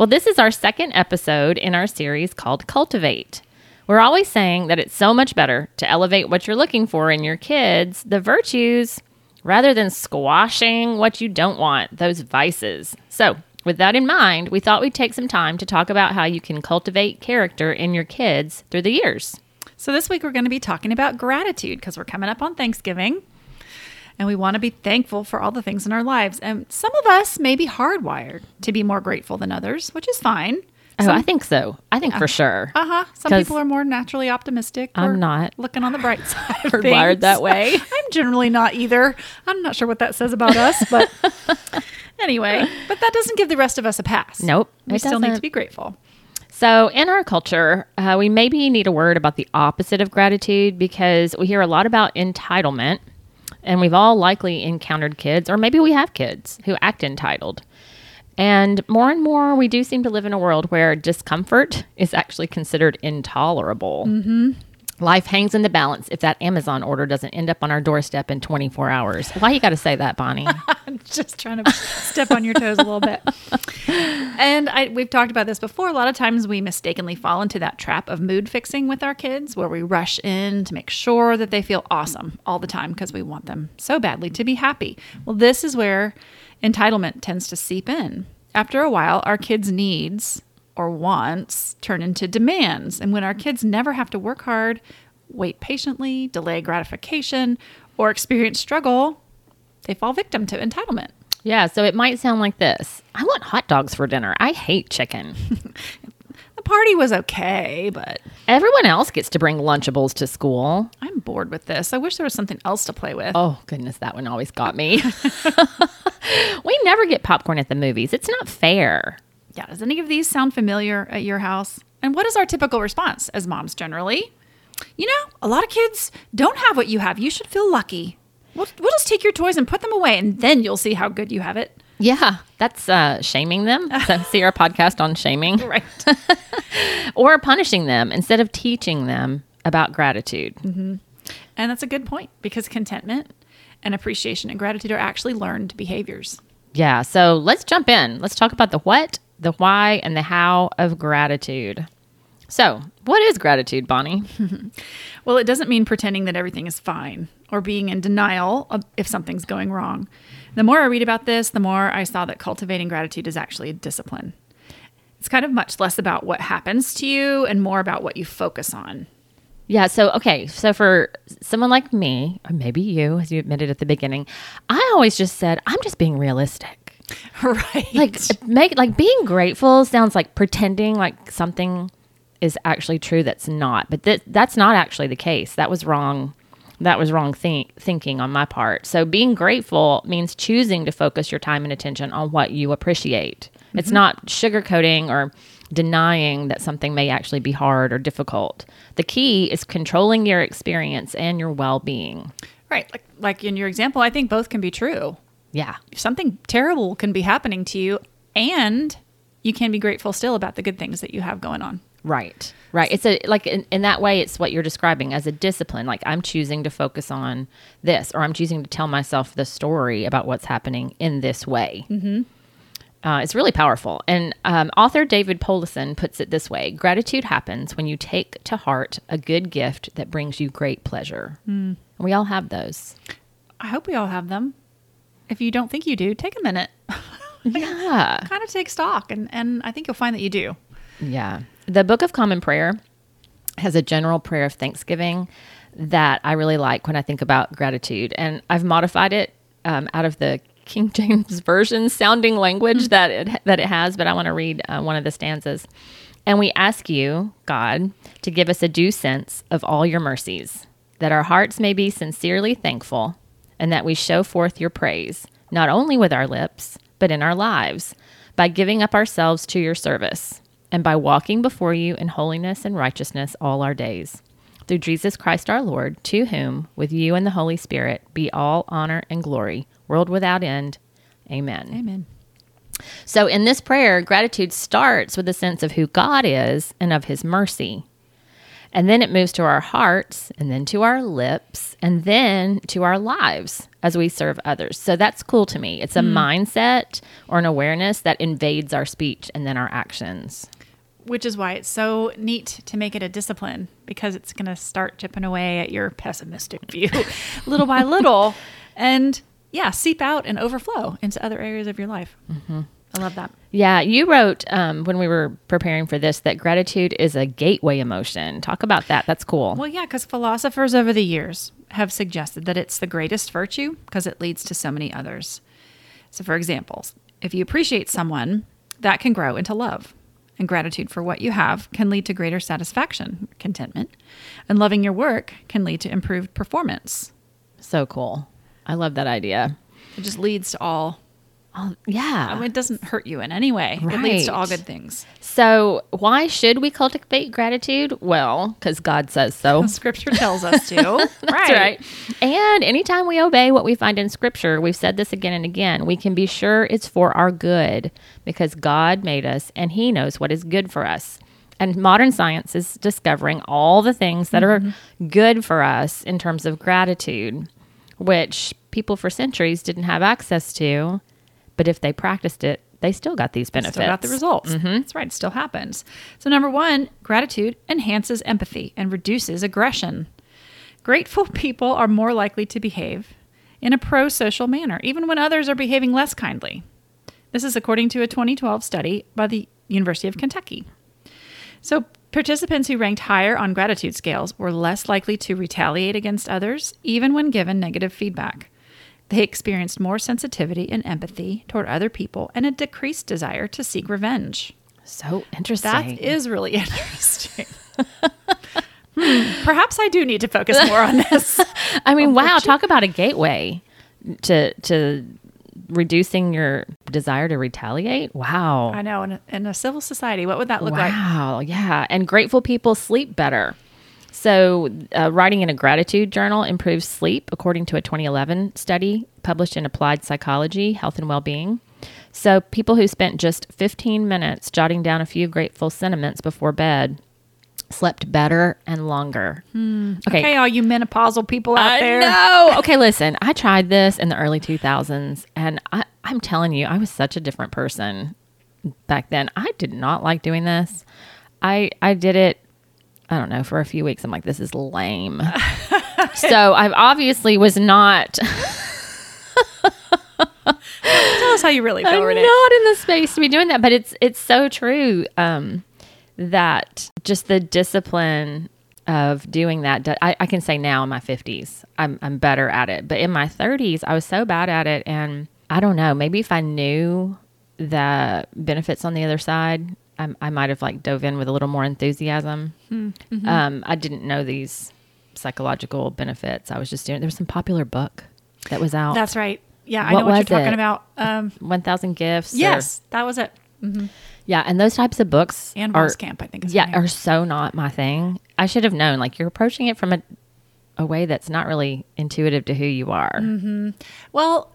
Well, this is our second episode in our series called Cultivate. We're always saying that it's so much better to elevate what you're looking for in your kids, the virtues, rather than squashing what you don't want, those vices. So, with that in mind, we thought we'd take some time to talk about how you can cultivate character in your kids through the years. So this week we're going to be talking about gratitude because we're coming up on Thanksgiving. And we want to be thankful for all the things in our lives. And some of us may be hardwired to be more grateful than others, which is fine. Oh, I think so. I think for sure. Uh huh. Some people are more naturally optimistic. I'm not. looking on the bright side. Or wired that way. I'm generally not either. I'm not sure what that says about us, but anyway. But that doesn't give the rest of us a pass. Nope, We still need to be grateful. So, in our culture, uh, we maybe need a word about the opposite of gratitude because we hear a lot about entitlement, and we've all likely encountered kids, or maybe we have kids who act entitled. And more and more, we do seem to live in a world where discomfort is actually considered intolerable. Mm-hmm. Life hangs in the balance if that Amazon order doesn't end up on our doorstep in 24 hours. Why you got to say that, Bonnie? I'm just trying to step on your toes a little bit. And I, we've talked about this before. A lot of times we mistakenly fall into that trap of mood fixing with our kids, where we rush in to make sure that they feel awesome all the time because we want them so badly to be happy. Well, this is where entitlement tends to seep in. After a while, our kids' needs or wants turn into demands. And when our kids never have to work hard, wait patiently, delay gratification, or experience struggle, they fall victim to entitlement. yeah, so it might sound like this I want hot dogs for dinner. I hate chicken. The party was okay, but Everyone else gets to bring Lunchables to school. I'm bored with this. I wish there was something else to play with. Oh, goodness, that one always got me. we never get popcorn at the movies. It's not fair. Yeah, does any of these sound familiar at your house? And what is our typical response as moms generally? You know, a lot of kids don't have what you have. You should feel lucky. We'll, we'll just take your toys and put them away, and then you'll see how good you have it. Yeah, that's uh, shaming them. So see our podcast on shaming Right. or punishing them instead of teaching them about gratitude. and that's a good point because contentment and appreciation and gratitude are actually learned behaviors. Yeah, so let's jump in. Let's talk about the what, the why, and the how of gratitude. So, what is gratitude, Bonnie? Well, it doesn't mean pretending that everything is fine or being in denial if something's going wrong. The more I read about this, the more I saw that cultivating gratitude is actually a discipline. It's kind of much less about what happens to you and more about what you focus on. Yeah. So, okay. So, for someone like me, or maybe you, as you admitted at the beginning, I always just said, I'm just being realistic. Right. Like, make like being grateful sounds like pretending like something is actually true that's not. But that that's not actually the case. That was wrong. That was wrong think, thinking on my part. So, being grateful means choosing to focus your time and attention on what you appreciate. It's mm-hmm. not sugarcoating or denying that something may actually be hard or difficult. The key is controlling your experience and your well being. right. Like, like in your example, I think both can be true. Yeah. Something terrible can be happening to you, and you can be grateful still about the good things that you have going on. Right. Right. It's a like in, in that way it's what you're describing as a discipline. Like I'm choosing to focus on this or I'm choosing to tell myself the story about what's happening in this way. Mm-hmm. Uh, it's really powerful. And um, author David Powlison puts it this way Gratitude happens when you take to heart a good gift that brings you great pleasure. Mm. We all have those. I hope we all have them. If you don't think you do, take a minute. Yeah. kind of take stock, and, and I think you'll find that you do. Yeah. The Book of Common Prayer has a general prayer of thanksgiving that I really like when I think about gratitude. And I've modified it um, out of the King James Version sounding language that it, that it has, but I want to read uh, one of the stanzas. And we ask you, God, to give us a due sense of all your mercies, that our hearts may be sincerely thankful, and that we show forth your praise, not only with our lips, but in our lives, by giving up ourselves to your service. and by walking before you in holiness and righteousness all our days. Through Jesus Christ our Lord, to whom, with you and the Holy Spirit, be all honor and glory, world without end. Amen. Amen. So, in this prayer, gratitude starts with a sense of who God is and of his mercy. And then it moves to our hearts, and then to our lips, and then to our lives as we serve others. So that's cool to me. It's a mindset or an awareness that invades our speech and then our actions. Which is why it's so neat to make it a discipline because it's going to start chipping away at your pessimistic view little by little and, yeah, seep out and overflow into other areas of your life. Mm-hmm. I love that. Yeah, you wrote um, when we were preparing for this that gratitude is a gateway emotion. Talk about that. That's cool. Well, yeah, because philosophers over the years have suggested that it's the greatest virtue because it leads to so many others. So, for examples, if you appreciate someone, that can grow into love. And gratitude for what you have can lead to greater satisfaction, contentment. And loving your work can lead to improved performance. So cool. I love that idea. It just leads to all, Um, oh, yeah. I mean, it doesn't hurt you in any way. It leads to all good things. So, why should we cultivate gratitude? Well, because God says so. Scripture tells us to. That's right. And anytime we obey what we find in Scripture, we've said this again and again, we can be sure it's for our good because God made us and He knows what is good for us. And modern science is discovering all the things that are mm-hmm. good for us in terms of gratitude, which people for centuries didn't have access to. But if they practiced it, they still got these benefits. Still got the results. Mm-hmm. That's right. It still happens. So, number one, gratitude enhances empathy and reduces aggression. Grateful people are more likely to behave in a pro social manner, even when others are behaving less kindly. This is according to a 2012 study by the University of Kentucky. So, participants who ranked higher on gratitude scales were less likely to retaliate against others, even when given negative feedback. They experienced more sensitivity and empathy toward other people and a decreased desire to seek revenge. So interesting. That is really interesting. Hmm, perhaps I do need to focus more on this. I mean, wow, talk about a gateway to to reducing your desire to retaliate. Wow. I know. In a, in a civil society, what would that look like? wow. Yeah. And grateful people sleep better. So, uh, writing in a gratitude journal improves sleep, according to a 2011 study published in Applied Psychology, Health and Wellbeing. So, people who spent just 15 minutes jotting down a few grateful sentiments before bed slept better and longer. Okay, all you menopausal people out I there. know. Okay, listen. I tried this in the early 2000s, and I, I'm telling you, I was such a different person back then. I did not like doing this. I I did it. I don't know for a few weeks. I'm like, this is lame. so I obviously was not. Tell us how you really feel, I'm Renee. not in the space to be doing that, but it's it's so true um, that just the discipline of doing that. I, I can say now in my 50s, I'm I'm better at it, but in my 30s, I was so bad at it, and I don't know. Maybe if I knew the benefits on the other side, I, I might have like dove in with a little more enthusiasm. Um, I didn't know these psychological benefits. I was just doing. There was some popular book that was out. That's right. Yeah, I What know what you're talking about. Um, 1,000 gifts. or- yes, that was it. Yeah, and those types of books and are Camp, I think. Is yeah are so not my thing. I should have known. Like you're approaching it from a a way that's not really intuitive to who you are. Mm-hmm. Well,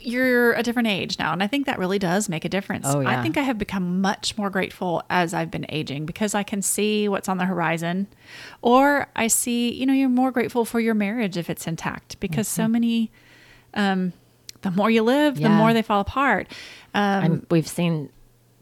you're a different age now, and I think that really does make a difference. Oh, yeah. I think I have become much more grateful as I've been aging because I can see what's on the horizon, or I see, you know, you're more grateful for your marriage if it's intact because so many, um, the more you live, the Mm-hmm. More they fall apart. Um, we've seen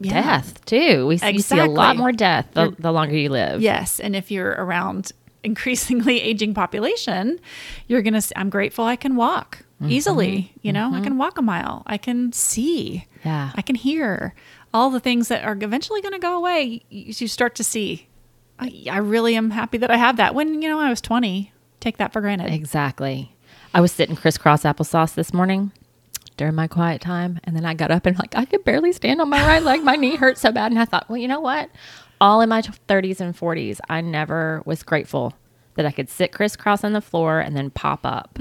yeah. death too. We you see a lot more death the, the longer you live. Yes, and if you're around increasingly aging population, you're gonna. I'm grateful I can walk Mm-hmm. easily. You know, I can walk a mile. I can see. Yeah. I can hear. All the things that are eventually going to go away, you, start to see. I, I really am happy that I have that. When you know I was 20, take that for granted. Exactly. I was sitting crisscross applesauce this morning during my quiet time, and then I got up and like I could barely stand on my right leg. My knee hurt so bad, and I thought, well, you know what? All in my 30s and 40s, I never was grateful that I could sit crisscross on the floor and then pop up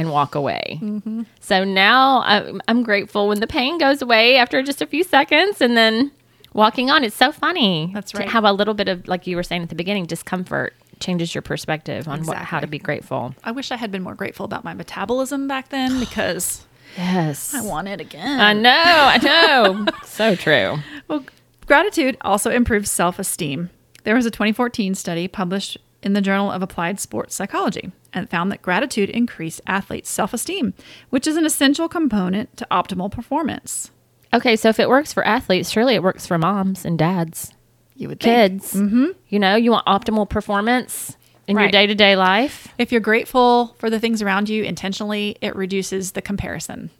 and walk away. Mm-hmm. So now I'm, I'm grateful when the pain goes away after just a few seconds, and then walking on. It's so funny. That's right. have a little bit of, like you were saying at the beginning, discomfort changes your perspective on what, how to be grateful. I wish I had been more grateful about my metabolism back then because Yes. I want it again. I know. I know. so true. Well, gratitude also improves self esteem. There was a 2014 study published in the Journal of Applied Sports Psychology and found that gratitude increased athletes' self esteem, which is an essential component to optimal performance. Okay, so if it works for athletes, surely it works for moms and dads, You would think. kids. Mm-hmm. You know, you want optimal performance in your day to day life. If you're grateful for the things around you intentionally, it reduces the comparison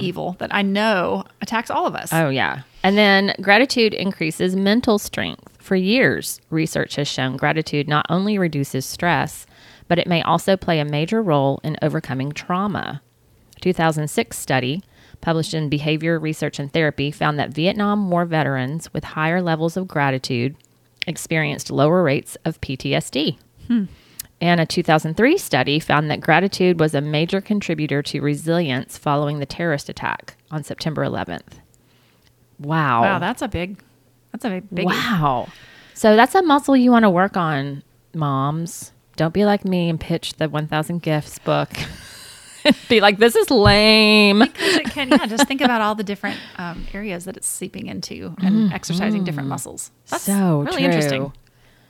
evil that I know attacks all of us. Oh, yeah. And then gratitude increases mental strength. For years, research has shown gratitude not only reduces stress, but it may also play a major role in overcoming trauma. A 2006 study published in Behavior Research and Therapy found that Vietnam War veterans with higher levels of gratitude experienced lower rates of PTSD. Hmm. And a 2003 study found that gratitude was a major contributor to resilience following the terrorist attack on September 11th. Wow. Wow, that's a big, that's a big, big wow. So that's a muscle you want to work on, moms. Don't be like me and pitch the 1000 Gifts book. be like, this is lame. it can, yeah, just think about all the different um, areas that it's seeping into and exercising different muscles. That's so really true. interesting.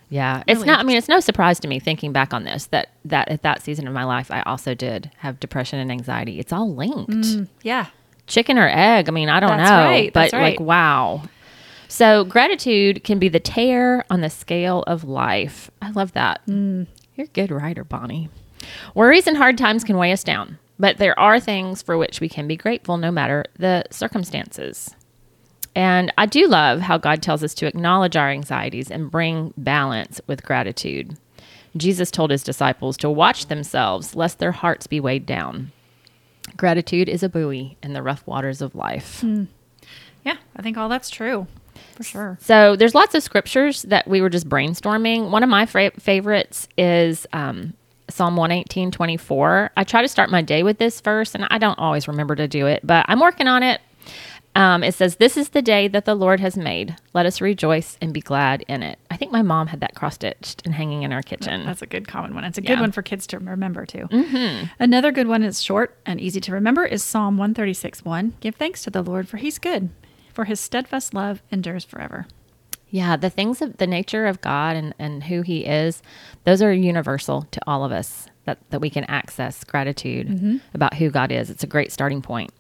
Yeah, it's not. I mean, it's no surprise to me thinking back on this that that at that season of my life, I also did have depression and anxiety. It's all linked. Yeah. chicken or egg. I mean, I don't That's know, right, but that's like, wow. So gratitude can be the tear on the scale of life. I love that. Mm. You're a good writer, Bonnie. Worries and hard times can weigh us down, but there are things for which we can be grateful no matter the circumstances. And I do love how God tells us to acknowledge our anxieties and bring balance with gratitude. Jesus told his disciples to watch themselves lest their hearts be weighed down. Gratitude is a buoy in the rough waters of life. Hmm. Yeah. I think all that's true for sure. So there's lots of scriptures that we were just brainstorming. One of my fra- favorites is um, Psalm 118, 24. I try to start my day with this verse, and I don't always remember to do it, but I'm working on it. Um, it says, This is the day that the Lord has made. Let us rejoice and be glad in it. I think my mom had that cross stitched and hanging in our kitchen. That's a good common one. It's a good Yeah. one for kids to remember too. Another good one is short and easy to remember is Psalm 136 1. Give thanks to the Lord for he's good, for his steadfast love endures forever. Yeah, the things of the nature of God and, and who He is, those are universal to all of us that, that we can access gratitude about who God is. It's a great starting point.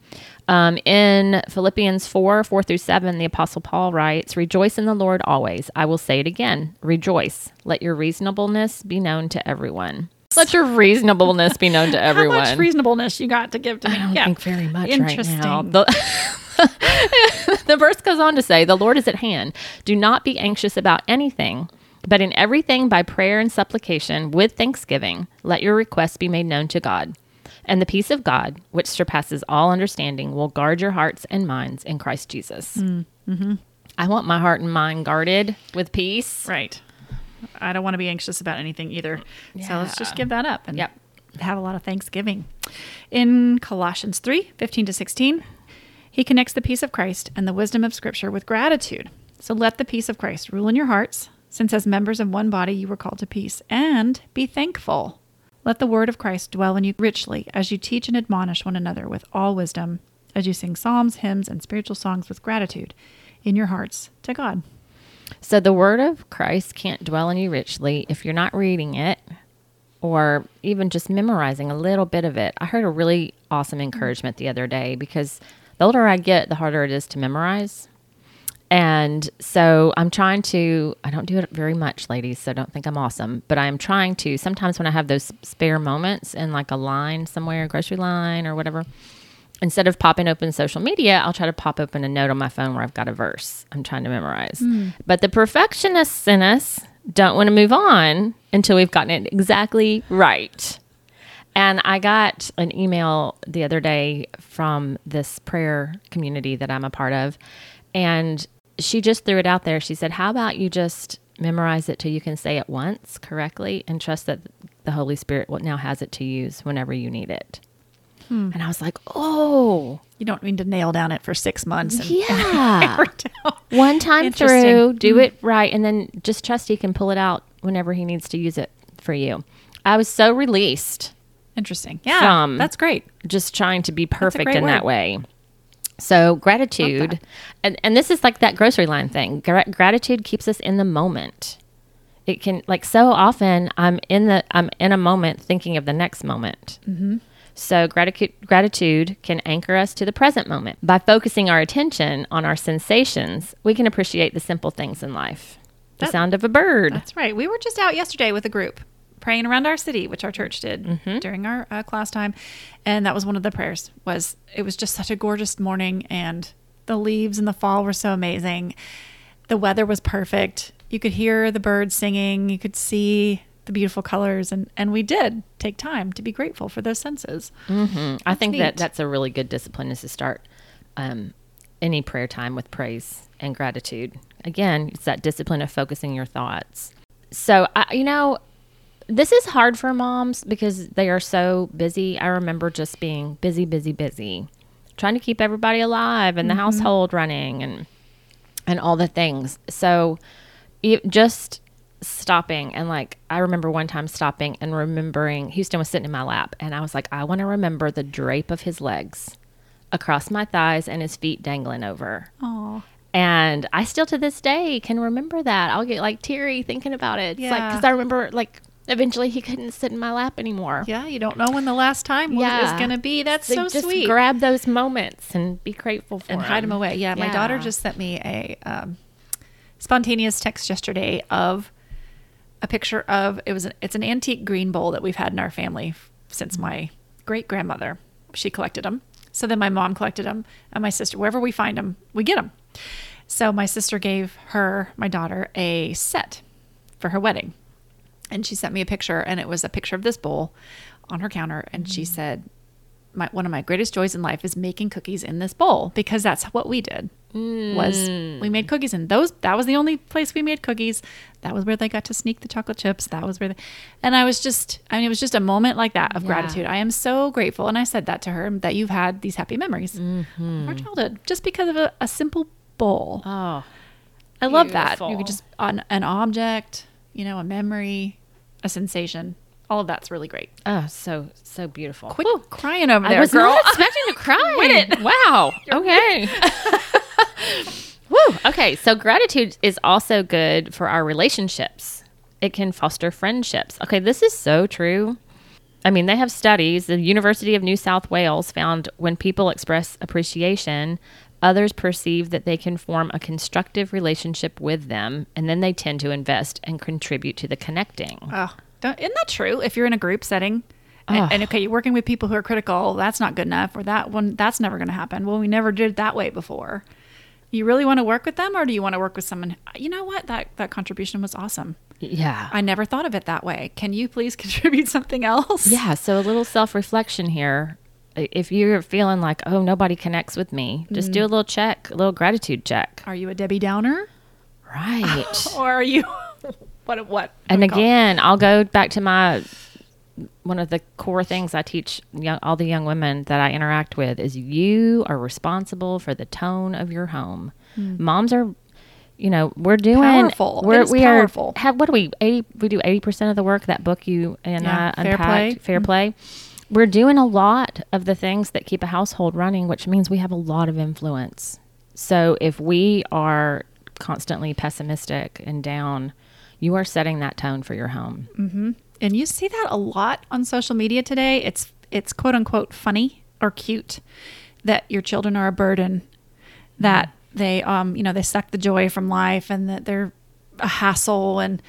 Um, in Philippians 4 4 through 7, the Apostle Paul writes, Rejoice in the Lord always. I will say it again rejoice. Let your reasonableness be known to everyone. Let your reasonableness be known to everyone. How much reasonableness you got to give to me? I don't yeah. think very much Interesting. right now. The, the verse goes on to say, The Lord is at hand. Do not be anxious about anything, but in everything by prayer and supplication with thanksgiving, let your requests be made known to God. And the peace of God, which surpasses all understanding, will guard your hearts and minds in Christ Jesus. Mm-hmm. I want my heart and mind guarded with peace. Right. I don't want to be anxious about anything either. So let's just give that up and Yep. have a lot of thanksgiving. In Colossians 3 15 to 16, he connects the peace of Christ and the wisdom of Scripture with gratitude. So let the peace of Christ rule in your hearts, since as members of one body you were called to peace, and be thankful. Let the word of Christ dwell in you richly as you teach and admonish one another with all wisdom, as you sing psalms, hymns, and spiritual songs with gratitude in your hearts to God. So the word of Christ can't dwell in you richly if you're not reading it or even just memorizing a little bit of it. I heard a really awesome encouragement the other day because the older I get, the harder it is to memorize. And so I'm trying to, I don't do it very much, ladies, so don't think I'm awesome, but I am trying to. Sometimes when I have those spare moments in like a line somewhere, grocery line or whatever, instead of popping open social media, I'll try to pop open a note on my phone where I've got a verse I'm trying to memorize. Hmm. But the perfectionists in us don't want to move on until we've gotten it exactly right. And I got an email the other day from this prayer community that I'm a part of. And she just threw it out there. She said, How about you just memorize it till you can say it once correctly and trust that the Holy Spirit now has it to use whenever you need it? Hmm. And I was like, oh, You don't need to nail down it for six months. And, yeah. One time through, do hmm. it right, and then just trust he can pull it out whenever he needs to use it for you. I was so released Interesting. Yeah, From- that's great. just trying to be perfect in that way. So gratitude, and, and this is like that grocery line thing. Gra- gratitude keeps us in the moment. It can like so often I'm in the I'm in a moment thinking of the next moment. Mm-hmm. So gratitude gratitude can anchor us to the present moment by focusing our attention on our sensations. We can appreciate the simple things in life. The That- sound of a bird. That's right. We were just out yesterday with a group praying around our city, which our church did Mm-hmm. during our uh, class time, and that was one of the prayers. Was it was just such a gorgeous morning, and the leaves in the fall were so amazing. The weather was perfect. You could hear the birds singing. You could see the beautiful colors, and and we did take time to be grateful for those senses. I think that that's a really good discipline is to start um, any prayer time with praise and gratitude. Again, it's that discipline of focusing your thoughts. So, I, you know, this is hard for moms because they are so busy. I remember just being busy, busy, busy, trying to keep everybody alive and the mm-hmm. household running and and all the things. So, it, just stopping and like I remember one time stopping and remembering Houston was sitting in my lap and I was like I want to remember the drape of his legs across my thighs and his feet dangling over. Oh, And I still to this day can remember that. I'll get like teary thinking about it. It's like Yeah. cuz I remember like eventually he couldn't sit in my lap anymore. yeah. You don't know when the last time was Yeah. is going to be. That's so, just sweet. grab those moments and be grateful for and hide them away. Yeah, my daughter just sent me a um, spontaneous text yesterday of a picture of it was an, it's an antique green bowl that we've had in our family since my great grandmother. She collected them. So then my mom collected them, and my sister. Wherever we find them, we get them. So my sister gave her, my daughter, a set for her wedding, and she sent me a picture, and it was a picture of this bowl on her counter, and she said, my one of my greatest joys in life is making cookies in this bowl because that's what we did. Was we made cookies in those? That was the only place we made cookies. That was where they got to sneak the chocolate chips. That was where, they, and I was just, I mean, it was just a moment like that of Yeah. gratitude. I am so grateful, and I said that to her that you've had these happy memories Mm-hmm. of our childhood just because of a, a simple bowl. Oh, I love that. You could just on an object, you know, a memory, a sensation. All of that's really great. oh, so so beautiful. Quit crying over there, I was girl. not expecting to cry. Quit it. Wow. okay. Woo. Okay. So gratitude is also good for our relationships. It can foster friendships. Okay, this is so true. I mean, they have studies. The University of New South Wales found when people express appreciation, others perceive that they can form a constructive relationship with them, and then they tend to invest and contribute to the connecting. Oh, don't, isn't that true? If you're in a group setting, and, Ugh. and okay, you're working with people who are critical, that's not good enough, or that one, that's never going to happen. Well, we never did it that way before. You really want to work with them, or do you want to work with someone? You know what? That that contribution was awesome. Yeah. I never thought of it that way. Can you please contribute something else? Yeah, so a little self reflection here. If you're feeling like, oh, nobody connects with me, just do a little check, a little gratitude check. Are you a Debbie Downer, Right. or are you what? What? and again, I'll go back to my one of the core things I teach young, all the young women that I interact with is you are responsible for the tone of your home. Moms are, you know, we're doing. Powerful. We're we powerful. are have what do we eighty we do eighty percent of the work that book you and Yeah, I Fair unpacked Play. Mm-hmm. fair play. We're doing a lot of the things that keep a household running, which means we have a lot of influence. So if we are constantly pessimistic and down, you are setting that tone for your home. and you see that a lot on social media today. It's it's quote unquote funny or cute that your children are a burden, that they um you know they suck the joy from life, and that they're a hassle and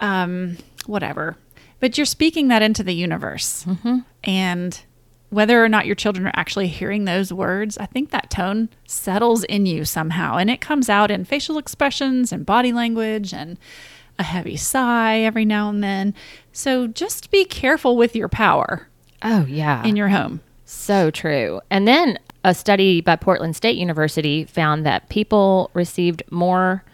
um whatever. But you're speaking that into the universe, mm-hmm. and whether or not your children are actually hearing those words, I think that tone settles in you somehow, and it comes out in facial expressions and body language and a heavy sigh every now and then. So just be careful with your power Oh yeah. in your home. So true. And then a study by Portland State University found that people received more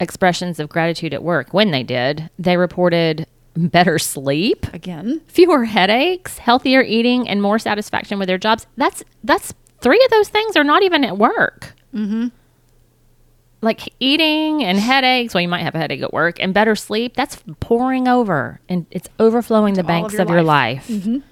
expressions of gratitude at work when they did. They reported better sleep, Again, fewer headaches, healthier eating, and more satisfaction with their jobs. That's that's three of those things are not even at work. Mm-hmm. Like eating and headaches. Well, you might have a headache at work, and better sleep. That's pouring over, and it's overflowing the all of banks your of your life. life.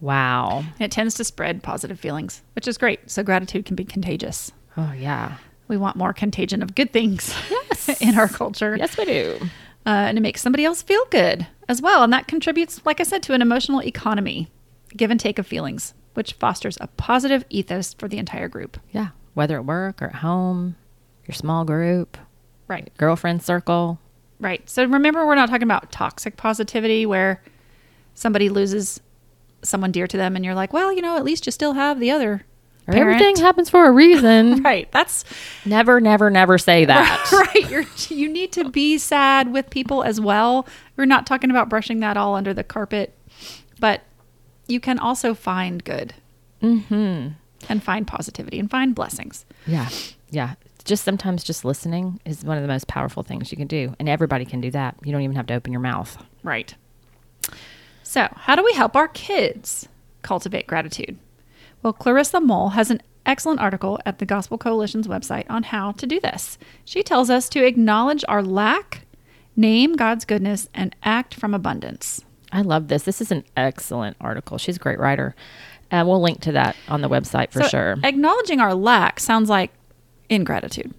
Wow. and it tends to spread positive feelings, which is great. So gratitude can be contagious. Oh yeah. We want more contagion of good things Yes. in our culture. Yes, we do. Uh, and it makes somebody else feel good as well. And that contributes, like I said, to an emotional economy, give and take of feelings, which fosters a positive ethos for the entire group. Yeah. Whether at work or at home, your small group, Right. girlfriend circle. Right. So remember, we're not talking about toxic positivity where somebody loses someone dear to them and you're like, well, you know, at least you still have the other. Parent." everything happens for a reason. Right. That's never, never, never say that. right. You're, you need to be sad with people as well. We're not talking about brushing that all under the carpet, but you can also find good Mm-hmm. and find positivity and find blessings. Yeah. Yeah. Just sometimes just listening is one of the most powerful things you can do. And everybody can do that. You don't even have to open your mouth. Right. So, how do we help our kids cultivate gratitude? Well, Clarissa Moll has an excellent article at the Gospel Coalition's website on how to do this. She tells us to acknowledge our lack, name God's goodness, and act from abundance. I love this. This is an excellent article. She's a great writer. Uh, we'll link to that on the website for So, sure. Acknowledging our lack sounds like ingratitude.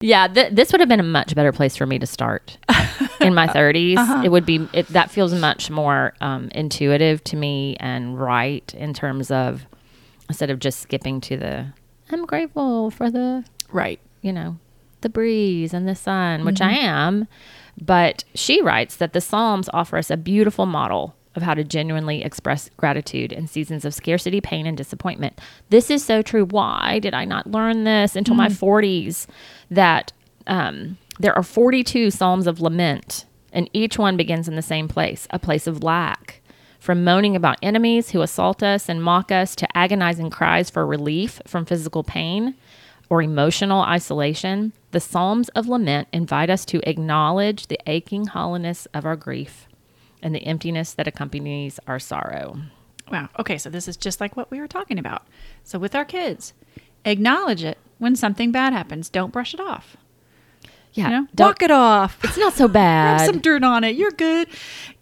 Yeah, th- this would have been a much better place for me to start in my 30s. Uh-huh. It would be it, that feels much more um, intuitive to me and right in terms of instead of just skipping to the I'm grateful for the Right. you know the breeze and the sun, which I am. But she writes that the Psalms offer us a beautiful model of how to genuinely express gratitude in seasons of scarcity, pain, and disappointment. This is so true. Why did I not learn this until my 40s? That um, there are 42 Psalms of lament, and each one begins in the same place a place of lack. From moaning about enemies who assault us and mock us to agonizing cries for relief from physical pain or emotional isolation, the Psalms of Lament invite us to acknowledge the aching hollowness of our grief and the emptiness that accompanies our sorrow. Wow. Okay, so this is just like what we were talking about. So with our kids, acknowledge it when something bad happens. Don't brush it off. Yeah, You know, walk it off. it's not so Rub bad. some dirt on it. You're good.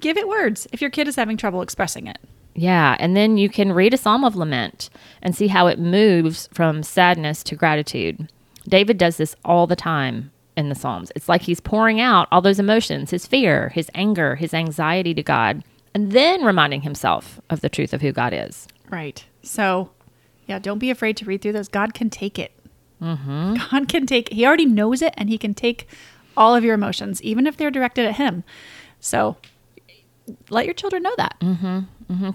Give it words if your kid is having trouble expressing it. Yeah, and then you can read a psalm of lament and see how it moves from sadness to gratitude. David does this all the time in the Psalms. It's like he's pouring out all those emotions, his fear, his anger, his anxiety to God, and then reminding himself of the truth of who God is. Right. So, yeah, don't be afraid to read through those. God can take it. Mm-hmm. God can take. He already knows it, and He can take all of your emotions, even if they're directed at Him. So, let your children know that. Mhm.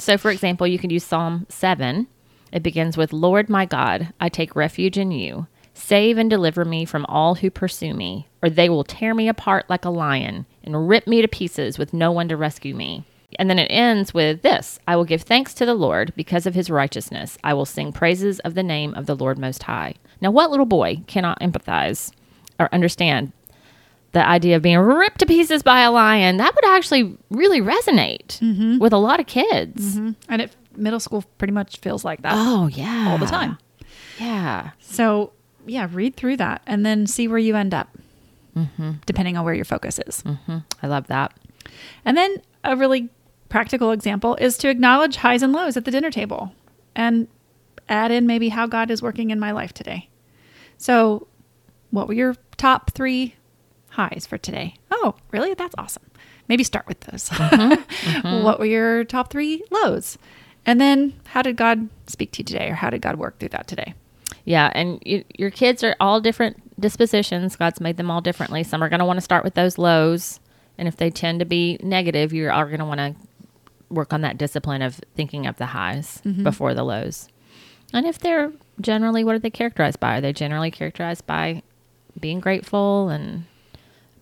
So, for example, you can use Psalm 7. It begins with Lord my God, I take refuge in you. Save and deliver me from all who pursue me, or they will tear me apart like a lion and rip me to pieces with no one to rescue me. And then it ends with this I will give thanks to the Lord because of his righteousness. I will sing praises of the name of the Lord Most High. Now, what little boy cannot empathize or understand the idea of being ripped to pieces by a lion? That would actually really resonate mm-hmm. with a lot of kids. Mm-hmm. And it middle school pretty much feels like that Oh, yeah. all the time. Yeah. So, yeah, read through that and then see where you end up, mm-hmm. depending on where your focus is. I love that. And then a really practical example is to acknowledge highs and lows at the dinner table and add in maybe how God is working in my life today. So, what were your top three highs for today? Oh, really? That's awesome. Maybe start with those. Mm-hmm. Mm-hmm. what were your top three lows? And then, how did God speak to you today, or how did God work through that today? Yeah. And you, your kids are all different dispositions. God's made them all differently. Some are going to want to start with those lows. And if they tend to be negative, you are all going to want to work on that discipline of thinking of the highs mm-hmm. before the lows. And if they're generally, what are they characterized by? Are they generally characterized by being grateful and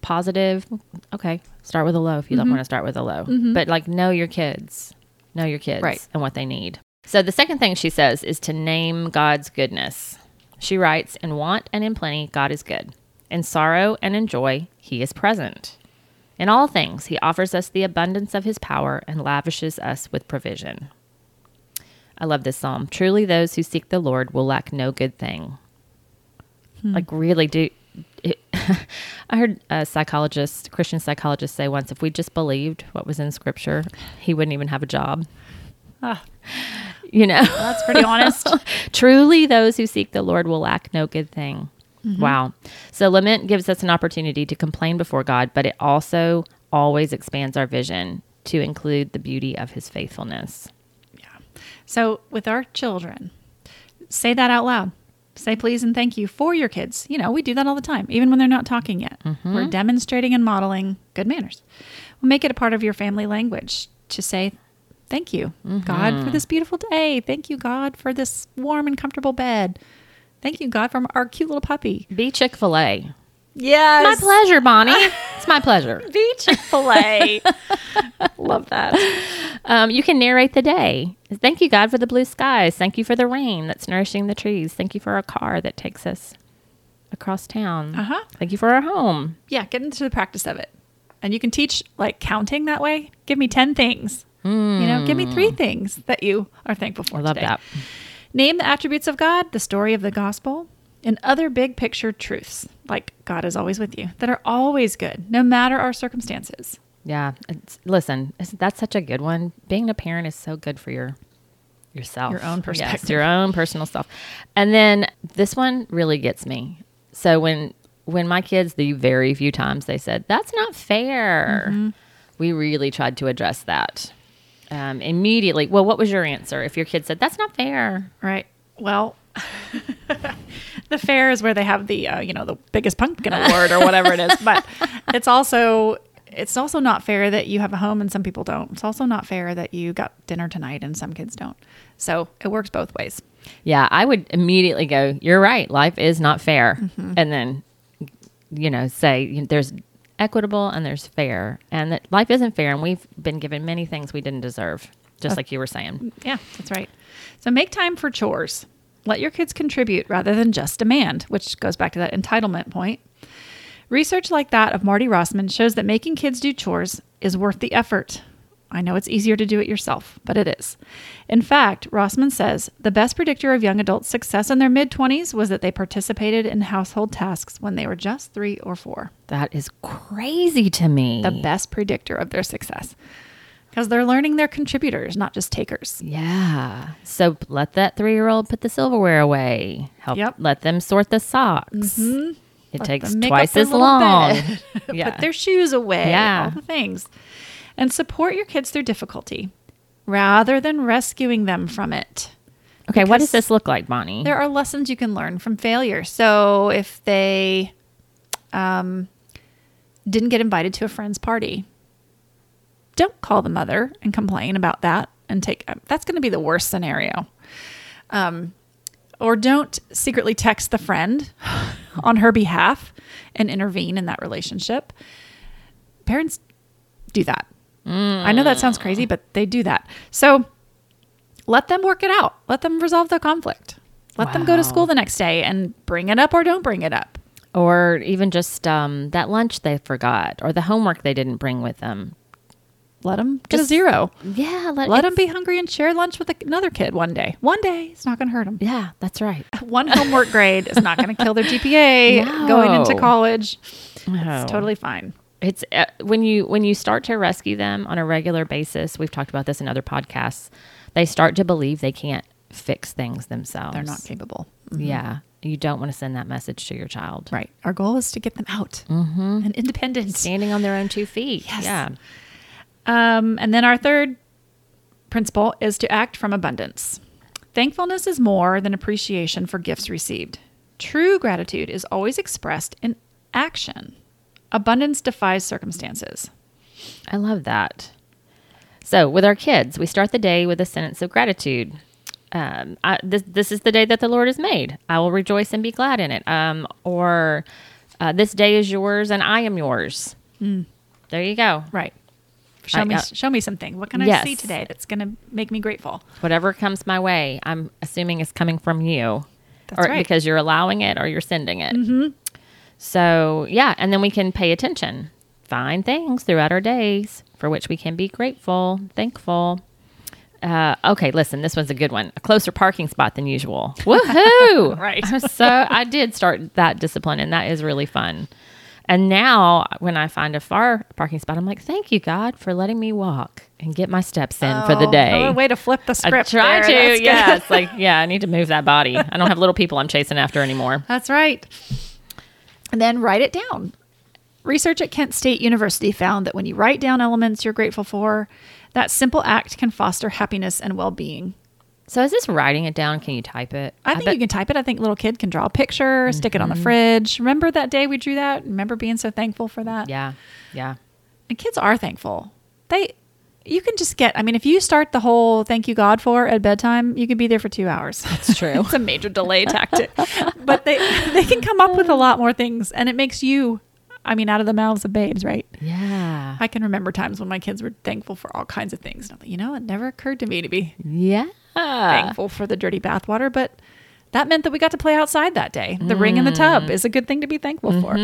positive? Okay, start with a low if you don't mm-hmm. want to start with a low. Mm-hmm. But like, know your kids, know your kids Right. and what they need. So the second thing she says is to name God's goodness. She writes, In want and in plenty, God is good. In sorrow and in joy, He is present. In all things, he offers us the abundance of his power and lavishes us with provision. I love this psalm. Truly, those who seek the Lord will lack no good thing. Like, really, do. It, I heard a psychologist, Christian psychologist, say once if we just believed what was in scripture, he wouldn't even have a job. Ah, You know? that's pretty honest. Truly, those who seek the Lord will lack no good thing. Wow. So, lament gives us an opportunity to complain before God, but it also always expands our vision to include the beauty of his faithfulness. So, with our children, say that out loud. Say please and thank you for your kids. You know, we do that all the time, even when they're not talking yet. Mm-hmm. We're demonstrating and modeling good manners. We'll make it a part of your family language to say thank you, God, for mm-hmm. this beautiful day. Thank you, God, for this warm and comfortable bed. Thank you, God, for our cute little puppy. Be Chick fil A. Yes. My pleasure, Bonnie. it's my pleasure. Beach fil Love that. Um, you can narrate the day. Thank you, God, for the blue skies. Thank you for the rain that's nourishing the trees. Thank you for our car that takes us across town. Uh huh. Thank you for our home. yeah, get into the practice of it. And you can teach like counting that way. Give me 10 things. You know, give me three things that you are thankful for. I love today. that. Name the attributes of God, the story of the gospel, and other big picture truths, like God is always with you, that are always good, no matter our circumstances. Yeah. It's, listen, that's such a good one. Being a parent is so good for your yourself, Your own Yes, perspective. your own personal self. And then this one really gets me. So when when my kids, the very few times they said that's not fair, Mm-hmm. we really tried to address that um, immediately. Well, what was your answer if your kid said that's not fair? Right. Well, the fair is where they have the uh, you know the biggest pumpkin award or whatever it is, but it's also it's also not fair that you have a home and some people don't. It's also not fair that you got dinner tonight and some kids don't. So it works both ways. Yeah, I would immediately go, You're right. Life is not fair. Mm-hmm. And then, you know, say there's equitable and there's fair. And that life isn't fair. And we've been given many things we didn't deserve, just like you were saying. Yeah, that's right. So make time for chores. Let your kids contribute rather than just demand, which goes back to that entitlement point. Research like that of Marty Rossmann shows that making kids do chores is worth the effort. I know it's easier to do it yourself, but it is. In fact, Rossmann says the best predictor of young adults' success in their mid 20s was that they participated in household tasks when they were just three or four. That is crazy to me. The best predictor of their success. Because they're learning they're contributors, not just takers. yeah. So let that three year old put the silverware away. Help. Yep. Let them sort the socks. It Let takes twice as long. Yeah. Put their shoes away. Yeah. All the things. And support your kids through difficulty rather than rescuing them from it. okay. What does this look like, Bonnie? There are lessons you can learn from failure. So if they um, didn't get invited to a friend's party, don't call the mother and complain about that and take that's going to be the worst scenario. Um, or don't secretly text the friend on her behalf and intervene in that relationship. Parents do that. I know that sounds crazy, but they do that. So let them work it out. Let them resolve the conflict. Let them go to school the next day and bring it up or don't bring it up. or even just um, that lunch they forgot or the homework they didn't bring with them. Let them get a Just- zero. Yeah. Let, Let them be hungry and share lunch with another kid one day. One day, it's not going to hurt them. Yeah, that's right. One homework grade is not going to kill their GPA going into college. No. It's totally fine. It's uh, when you when you start to rescue them on a regular basis. We've talked about this in other podcasts. They start to believe they can't fix things themselves. They're not capable. Yeah, you don't want to send that message to your child. Right. Our goal is to get them out and independent. Standing on their own two feet. Yes. Yeah. Um, and then our third principle is to act from abundance. Thankfulness is more than appreciation for gifts received. True gratitude is always expressed in action. Abundance defies circumstances. I love that. So, with our kids, we start the day with a sentence of gratitude. Um, I, this, this is the day that the Lord has made. I will rejoice and be glad in it. Um, or, uh, this day is yours and I am yours. There you go. Right. Show I- me, uh, show me something. What can I yes. see today that's going to make me grateful? Whatever comes my way, I'm assuming is coming from you, That's or right. because you're allowing it or you're sending it. Mm-hmm. So yeah, and then we can pay attention, find things throughout our days for which we can be grateful, thankful. Uh, okay, listen, this one's a good one. A closer parking spot than usual. Woohoo! Right. so I did start that discipline, and that is really fun. And now, when I find a far parking spot, I'm like, "Thank you, God, for letting me walk and get my steps in for the Oh, day." oh, way to flip the script. I try there. to. Yeah, it's like, yeah, I need to move that body. I don't have little people I'm chasing after anymore. That's right. And then write it down. Research at Kent State University found that when you write down elements you're grateful for, that simple act can foster happiness and well being. So, is this writing it down? Can you type it? I think bet- you can type it. I think little kid can draw a picture, stick it on the mm-hmm. fridge. Remember that day we drew that? Remember being so thankful for that? Yeah, yeah. And kids are thankful. They you can just get I mean, if you start the whole thank you God for at bedtime, you could be there for two hours. It's true. it's a major delay tactic. but they they can come up with a lot more things and it makes you I mean, out of the mouths of babes, right? yeah, I can remember times when my kids were thankful for all kinds of things. And I'm like, you know, it never occurred to me to be yeah. Thankful for the dirty bathwater, but that meant that we got to play outside that day. The ring in the tub is a good thing to be thankful for.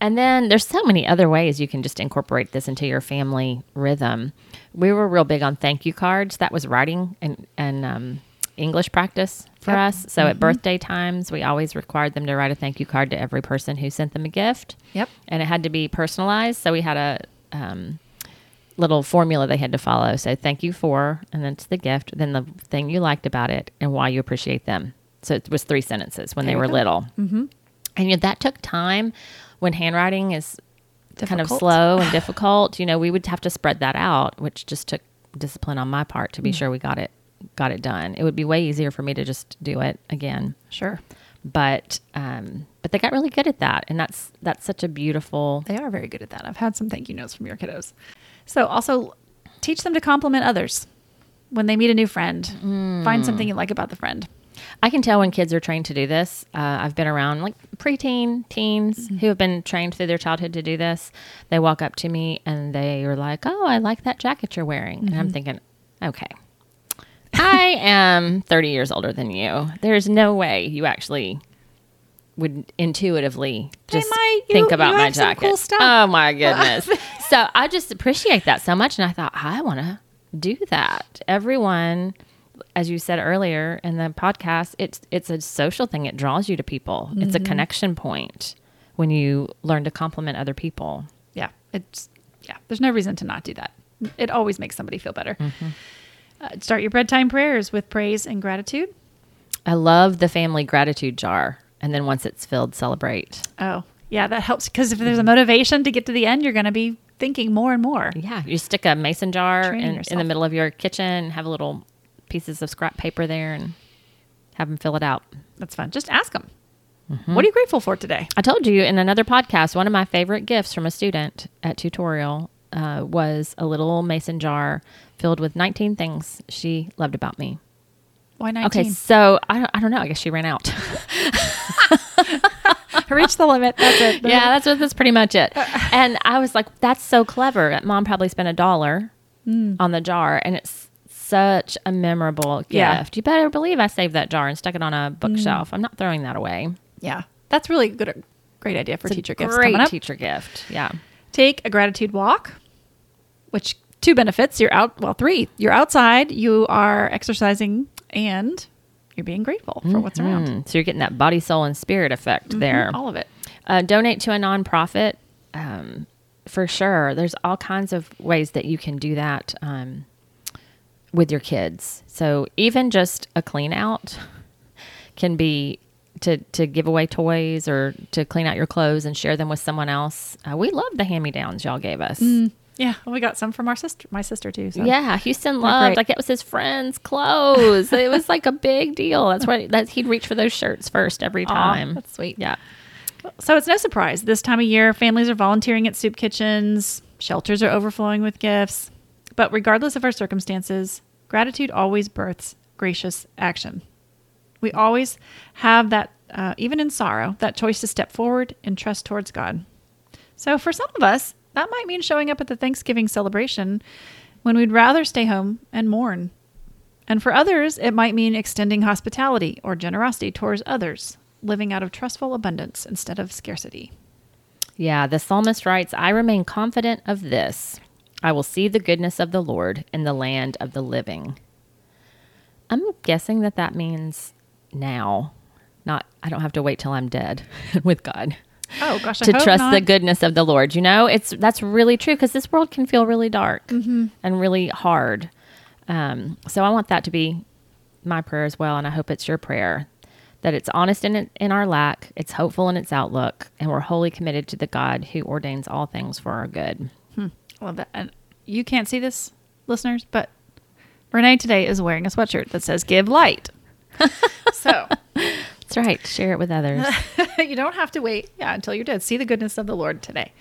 And then there's so many other ways you can just incorporate this into your family rhythm. We were real big on thank you cards. That was writing and and um, English practice for Yep. us. So at birthday times, we always required them to write a thank you card to every person who sent them a gift. Yep. and it had to be personalized. So we had a um, little formula they had to follow. So thank you for, and then it's the gift, then the thing you liked about it, and why you appreciate them. So it was three sentences when There they were go. little, mm-hmm. and you know, that took time. When handwriting is kind of slow and difficult, you know, we would have to spread that out, which just took discipline on my part to be sure we got it got it done. It would be way easier for me to just do it again Sure. but um, but they got really good at that, and that's that's such a beautiful. They are very good at that. I've had some thank you notes from your kiddos. So also teach them to compliment others when they meet a new friend. Find something you mm. like about the friend. I can tell when kids are trained to do this. Uh, I've been around like preteen teens mm-hmm. who have been trained through their childhood to do this. They walk up to me and they are like, "Oh, I like that jacket you're wearing," and I'm mm-hmm. thinking, okay. I am 30 years older than you. There's no way you actually would intuitively Hey, just my- you- think about you my jacket. cool. Oh my goodness. so I just appreciate that so much. And I thought, I want to do that. Everyone, as you said earlier in the podcast, it's, it's a social thing. It draws you to people. It's a Mm-hmm. connection point when you learn to compliment other people. Yeah, it's yeah. There's no reason to not do that. It always makes somebody feel better. Uh, start your bedtime prayers with praise and gratitude. I love the family gratitude jar. And then once it's filled, celebrate. Oh, yeah, that helps because if there's a motivation to get to the end, you're going to be thinking more and more. Yeah, you stick a mason jar in, in the middle of your kitchen, have a little pieces of scrap paper there, and have them fill it out. That's fun. Just ask them. What are you grateful for today? I told you in another podcast, one of my favorite gifts from a student at tutorial uh, was a little mason jar filled with 19 things she loved about me. Why 19? Okay, so I don't, I don't know. I guess she ran out. Reach the limit. That's it. yeah, that's what, that's pretty much it. Uh, uh. And I was like, that's so clever. Mom probably spent a dollar mm. on the jar, and it's such a memorable gift. Yeah. You better believe I saved that jar and stuck it on a bookshelf. Mm. I'm not throwing that away. Yeah. That's really good. Great idea for It's teacher gifts Great coming up. teacher gift. Yeah. Take a gratitude walk, which two benefits. You're out, well, three. You're outside, you are exercising, and you're being grateful for what's around. Mm, so you're getting that body, soul, and spirit effect there. All of it. Uh, donate to a nonprofit um, for sure. There's all kinds of ways that you can do that um, with your kids. So even just a clean out can be to to give away toys or to clean out your clothes and share them with someone else. Uh, we love the hand me downs y'all gave us. Yeah. We got some from our sister, my sister, too. So. Yeah, Houston loved like it was his friend's clothes. it was like a big deal. That's why that he'd reach for those shirts first every time. that's sweet. Yeah. So it's no surprise. This time of year, families are volunteering at soup kitchens, shelters are overflowing with gifts. But regardless of our circumstances, gratitude always births gracious action. We always have that, uh, even in sorrow, that choice to step forward and trust towards God. So for some of us, that might mean showing up at the Thanksgiving celebration when we'd rather stay home and mourn. And for others, it might mean extending hospitality or generosity towards others, living out of trustful abundance instead of scarcity. Yeah, the psalmist writes, I remain confident of this. I will see the goodness of the Lord in the land of the living. I'm guessing that that means now. Not, I don't have to wait till I'm dead with God Oh gosh, I to trust not. the goodness of the Lord. You know, it's that's really true because this world can feel really dark Mm-hmm. and really hard. Um, so I want that to be my prayer as well, and I hope it's your prayer that it's honest in in our lack, it's hopeful in its outlook, and we're wholly committed to the God who ordains all things for our good. Love that. And you can't see this, listeners, but Renee today is wearing a sweatshirt that says "Give light." so That's right. Share it with others. you don't have to wait, yeah, until you're dead. See the goodness of the Lord today.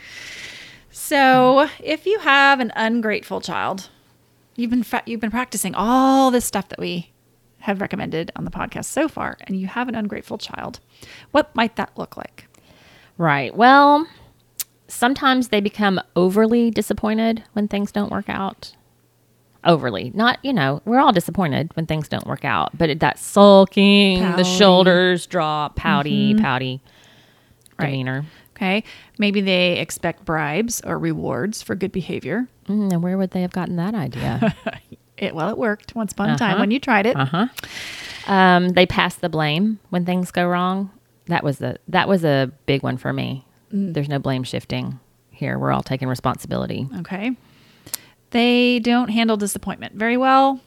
So, if you have an ungrateful child, you've been fa- you've been practicing all this stuff that we have recommended on the podcast so far, and you have an ungrateful child, what might that look like? Right. Well, sometimes they become overly disappointed when things don't work out. Overly. Not, you know, we're all disappointed when things don't work out, but it, that sulking, the shoulders drop, pouty, pouty Right. demeanor. Okay, maybe they expect bribes or rewards for good behavior. Mm, and where would they have gotten that idea? It well, it worked once upon a time Uh-huh. when you tried it. uh huh. Um, they pass the blame when things go wrong. That was the that was a big one for me. There's no blame shifting here. We're all taking responsibility. Okay. They don't handle disappointment very well.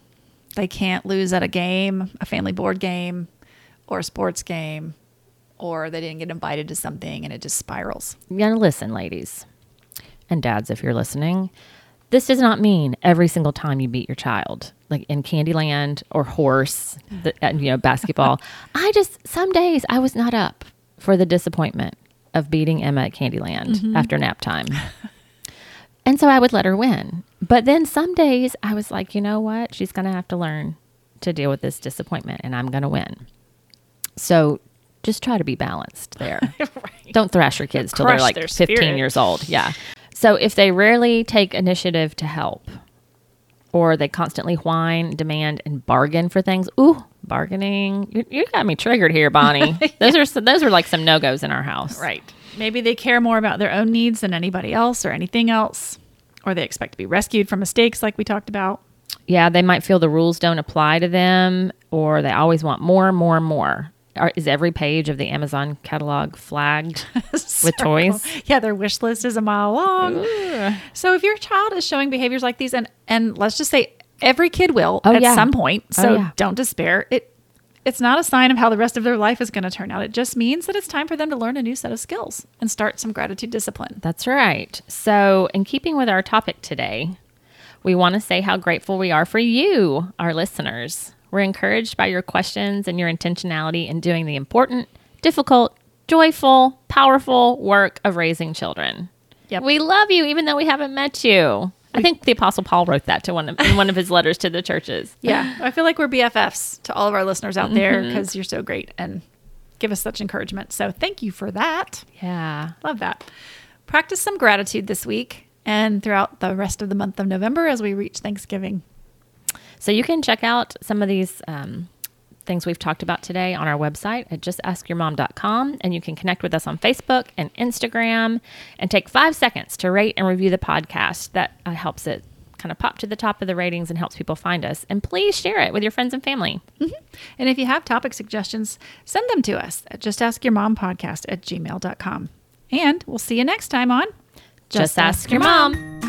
They can't lose at a game, a family board game, or a sports game, or they didn't get invited to something and it just spirals. Gotta listen, ladies and dads, if you're listening. This does not mean every single time you beat your child, like in Candyland or horse, the, uh, you know, basketball. I just some days I was not up for the disappointment of beating Emma at Candyland after nap time, and so I would let her win. But then some days I was like, you know what? She's gonna have to learn to deal with this disappointment, and I'm gonna win. So just try to be balanced there. Don't thrash your kids till they're like 15 spirit. years old. Yeah. So if they rarely take initiative to help, or they constantly whine, demand, and bargain for things, ooh, bargaining. You, you got me triggered here, Bonnie. Those are those are like some no goes in our house. Right. Maybe they care more about their own needs than anybody else or anything else, or they expect to be rescued from mistakes like we talked about. Yeah, they might feel the rules don't apply to them, or they always want more, more, more. Are, is every page of the Amazon catalog flagged with toys? Yeah, their wish list is a mile long. So if your child is showing behaviors like these, and and let's just say every kid will Oh, at yeah. some point, Oh, so yeah. don't despair. It it's not a sign of how the rest of their life is going to turn out. It just means that it's time for them to learn a new set of skills and start some gratitude discipline. That's right. So, in keeping with our topic today, we want to say how grateful we are for you, our listeners. We're encouraged by your questions and your intentionality in doing the important, difficult, joyful, powerful work of raising children. Yep. We love you, even though we haven't met you. I think the Apostle Paul wrote that to one of, in one of his letters to the churches. Yeah, I feel like we're BFFs to all of our listeners out there because you're so great and give us such encouragement. So thank you for that. Yeah. Love that. Practice some gratitude this week and throughout the rest of the month of November as we reach Thanksgiving. So you can check out some of these um, things we've talked about today on our website at justaskyourmom.com. And you can connect with us on Facebook and Instagram and take five seconds to rate and review the podcast. That uh, helps it kind of pop to the top of the ratings and helps people find us. And please share it with your friends and family. And if you have topic suggestions, send them to us at justaskyourmompodcast at gmail.com. And we'll see you next time on Just, ask, your mom.